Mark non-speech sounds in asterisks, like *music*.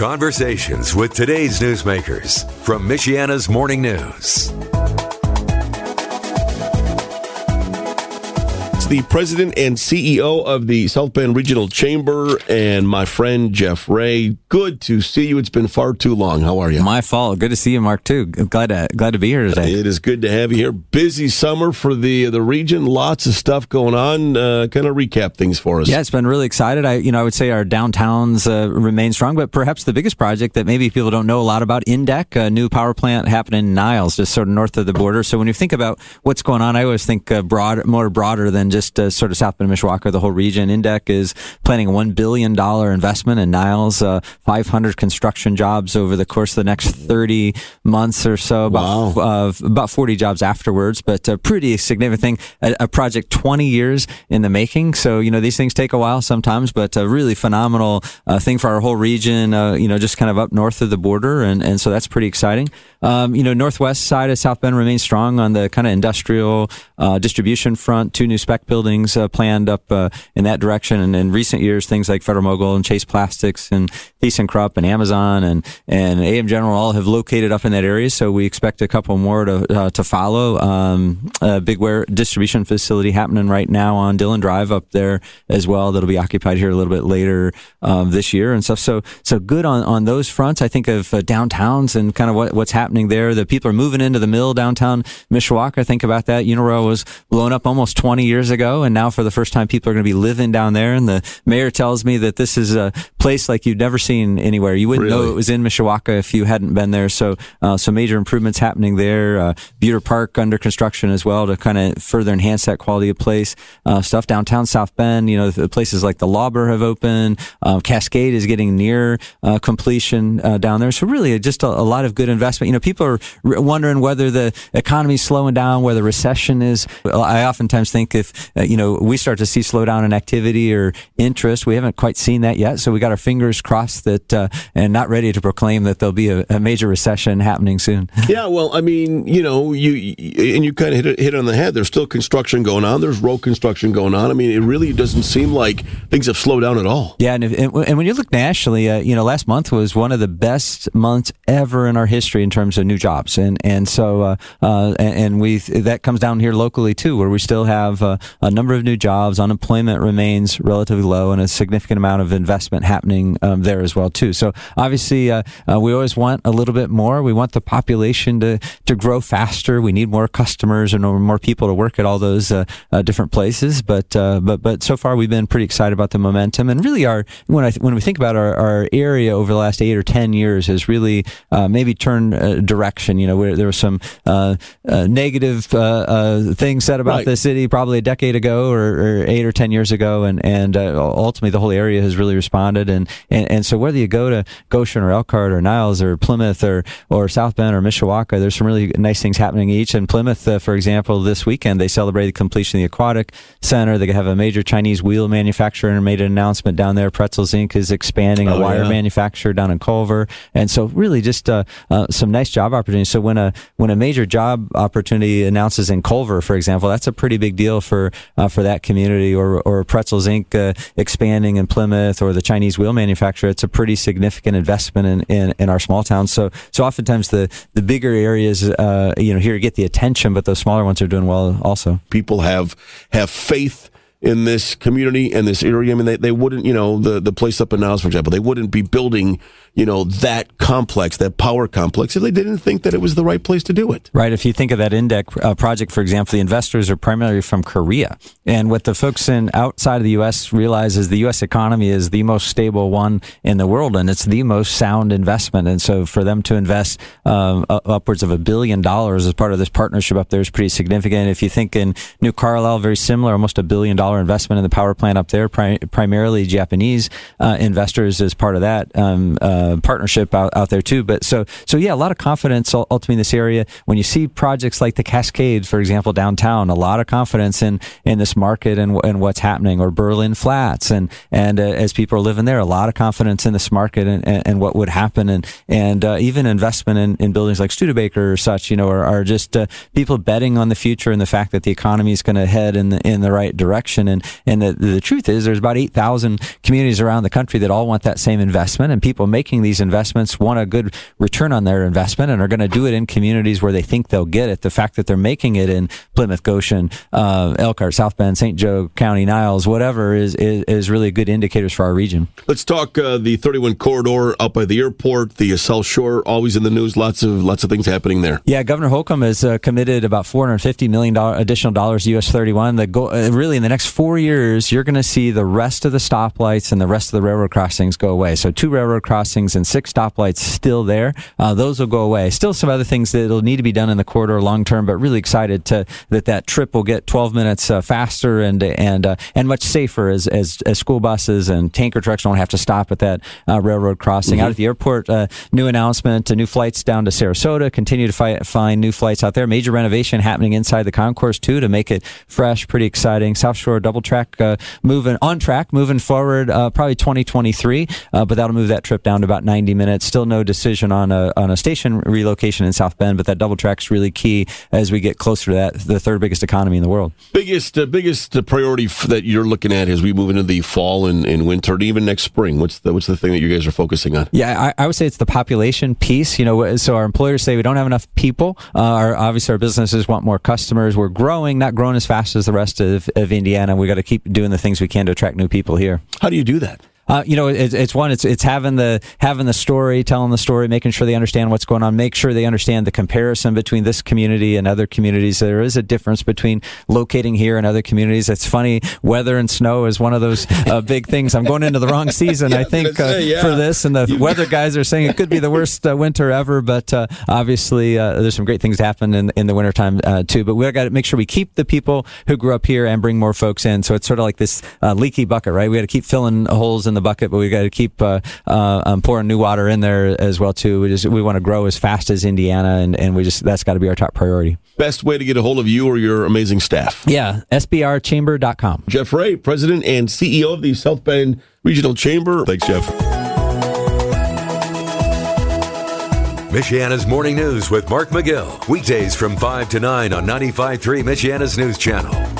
Conversations with today's newsmakers from Michiana's Morning News. The president and CEO of the South Bend Regional Chamber, and my friend Jeff Rea. Good to see you. It's been far too long. How are you? My fault. Good to see you, Mark. Too glad to glad to be here today. It is good to have you here. Busy summer for the the region. Lots of stuff going on. Uh, kind of recap things for us. Yeah, it's been really excited. I you know I would say our downtowns uh, remain strong, but perhaps the biggest project that maybe people don't know a lot about, Indeck, a new power plant happening in Niles, just sort of north of the border. So when you think about what's going on, I always think uh, broad, more broader than just just uh, sort of South Bend, Mishawaka, the whole region. Indeck is planning a $1 billion investment in Niles, uh, 500 construction jobs over the course of the next 30 months or so, about, wow. uh, about 40 jobs afterwards, but a pretty significant thing. A, a, project 20 years in the making. So, you know, these things take a while sometimes, but a really phenomenal uh, thing for our whole region, uh, you know, just kind of up north of the border. And, and so that's pretty exciting. Um, you know, northwest side of South Bend remains strong on the kind of industrial uh, distribution front. Two new spec buildings uh, planned up uh, in that direction. And in recent years, things like Federal-Mogul and Chase Plastics and ThyssenKrupp and Amazon and and AM General all have located up in that area. So we expect a couple more to uh, to follow. Um, a big ware distribution facility happening right now on Dillon Drive up there as well. That'll be occupied here a little bit later um, this year and stuff. So so good on on those fronts. I think of uh, downtowns and kind of what, what's happening there. The people are moving into the mill downtown Mishawaka. Think about that. Uniroyal was blown up almost 20 years ago, and now for the first time, people are going to be living down there. And the mayor tells me that this is a place like you've never seen anywhere. You wouldn't really? know it was in Mishawaka if you hadn't been there. So, uh, some major improvements happening there. Uh, Beutter Park under construction as well to kind of further enhance that quality of place. Uh, stuff downtown South Bend, you know, places like the Lauber have opened. Um, Cascade is getting near uh, completion uh, down there. So really, just a, a, lot of good investment. You know, people are wondering whether the economy is slowing down, whether the recession is. I oftentimes think if uh, you know we start to see slowdown in activity or interest, we haven't quite seen that yet. So we got our fingers crossed that, uh, and not ready to proclaim that there'll be a, a, major recession happening soon. *laughs* Yeah, well, I mean, you know, you and you kind of hit it, hit it on the head. There's still construction going on. There's road construction going on. I mean, it really doesn't seem like things have slowed down at all. Yeah, and, if, and, and when you look nationally, uh, you know, last month was one of the best months ever in our history in terms of new jobs, and and so uh, uh and, and we that comes down here locally too, where we still have uh, a number of new jobs. Unemployment remains relatively low, and a significant amount of investment happening um, there as well too. So obviously, uh, uh, we always want a little bit more. We want the population to to grow faster. We need more customers and more people to work at all those uh, uh, different places. But uh, but but so far, we've been pretty excited about the momentum, and really, our when I when we think about our, our area over the last eight or ten years has really maybe turned direction. You know, where there was some negative things said about right. the city probably a decade ago or, or, eight or ten years ago, and and ultimately the whole area has really responded. And, and, and so whether you go to Goshen or Elkhart or Niles or Plymouth or, or South Bend or Mishawaka, there's some really nice things happening each. In Plymouth, uh, for example, this weekend, they celebrated the completion of the Aquatic Center. They have a major Chinese wheel manufacturer and made an announcement down there. Pretzels Inc. is expanding a oh, wire yeah. manufacturer down in Culver. And so really just uh, uh, some nice job opportunities. So when a, when a major job opportunity announces in Culver, for example, that's a pretty big deal for, uh, for that community or, or Pretzels Inc. Uh, expanding in Plymouth or the Chinese wheel manufacturer, it's a pretty significant investment in, in, in our small towns. So so oftentimes the the bigger areas, uh, you know, here get the attention, but those smaller ones are doing well also. People have have faith in this community and this area. I mean, they, they wouldn't, you know, the, the place up in Niles, for example, they wouldn't be building you know, that complex, that power complex, if they didn't think that it was the right place to do it. Right. If you think of that Indeck uh, project, for example, the investors are primarily from Korea. And what the folks in outside of the U.S. realize is the U.S. economy is the most stable one in the world, and it's the most sound investment. And so for them to invest um, upwards of a billion dollars as part of this partnership up there is pretty significant. If you think in New Carlisle, very similar, almost a billion dollar investment in the power plant up there, pri- primarily Japanese uh, investors as part of that. Um, uh, uh, partnership out, out there too. But so so yeah, a lot of confidence ultimately in this area. When you see projects like the Cascades, for example, downtown, a lot of confidence in in this market and and what's happening, or Berlin Flats, and and uh, as people are living there, a lot of confidence in this market and, and, and what would happen, and and uh, even investment in, in buildings like Studebaker or such, you know, are, are just uh, people betting on the future and the fact that the economy is going to head in the in the right direction And, and the, the truth is there's about 8,000 communities around the country that all want that same investment and people making these investments want a good return on their investment and are going to do it in communities where they think they'll get it. The fact that they're making it in Plymouth, Goshen, uh, Elkhart, South Bend, St. Joe County, Niles, whatever is, is, is really good indicators for our region. Let's talk uh, the 31 corridor up by the airport, the South Shore, always in the news. Lots of lots of things happening there. Yeah, Governor Holcomb has uh, committed about 450 million additional dollars to US 31. The goal, uh, really in the next four years, you're going to see the rest of the stoplights and the rest of the railroad crossings go away. So two railroad crossings and six stoplights still there. Uh, those will go away. Still some other things that'll need to be done in the corridor long term, but really excited to that that trip will get 12 minutes uh, faster and and uh, and much safer as, as, as school buses and tanker trucks don't have to stop at that uh, railroad crossing. Mm-hmm. Out at the airport, uh, new announcement: new flights down to Sarasota. Continue to fi- find new flights out there. Major renovation happening inside the concourse too to make it fresh. Pretty exciting. South Shore double track uh, moving on track, moving forward. probably 2023, but that'll move that trip down to about 90 minutes. Still no decision on a on a station relocation in South Bend, but that double track is really key as we get closer to that the third biggest economy in the world. Biggest uh, biggest uh, priority f- that you're looking at as we move into the fall and, and winter, and even next spring. What's the what's the thing that you guys are focusing on? Yeah, I, I would say it's the population piece. You know, so our employers say we don't have enough people. Uh, our obviously our businesses want more customers. We're growing, not growing as fast as the rest of, of Indiana. We got to keep doing the things we can to attract new people here. How do you do that? Uh, you know, it's, it's one. It's it's having the having the story, telling the story, making sure they understand what's going on, make sure they understand the comparison between this community and other communities. There is a difference between locating here and other communities. It's funny. Weather and snow is one of those uh, big things. I'm going into the wrong season, *laughs* yeah, I think, uh, say, yeah. for this. And the you... *laughs* weather guys are saying it could be the worst uh, winter ever. But uh, obviously, uh, there's some great things happen in in the wintertime too. But we got to make sure we keep the people who grew up here and bring more folks in. So it's sort of like this leaky bucket, right? We got to keep filling holes in the bucket, but we got to keep uh, uh, um, pouring new water in there as well too. We just we want to grow as fast as Indiana, and, and we just that's got to be our top priority. Best way to get a hold of you or your amazing staff? Yeah, sbrchamber.com. Jeff Rea, President and CEO of the South Bend Regional Chamber. Thanks, Jeff. Michiana's Morning News with Mark McGill. Weekdays from 5 to 9 on 95.3 Michiana's News Channel.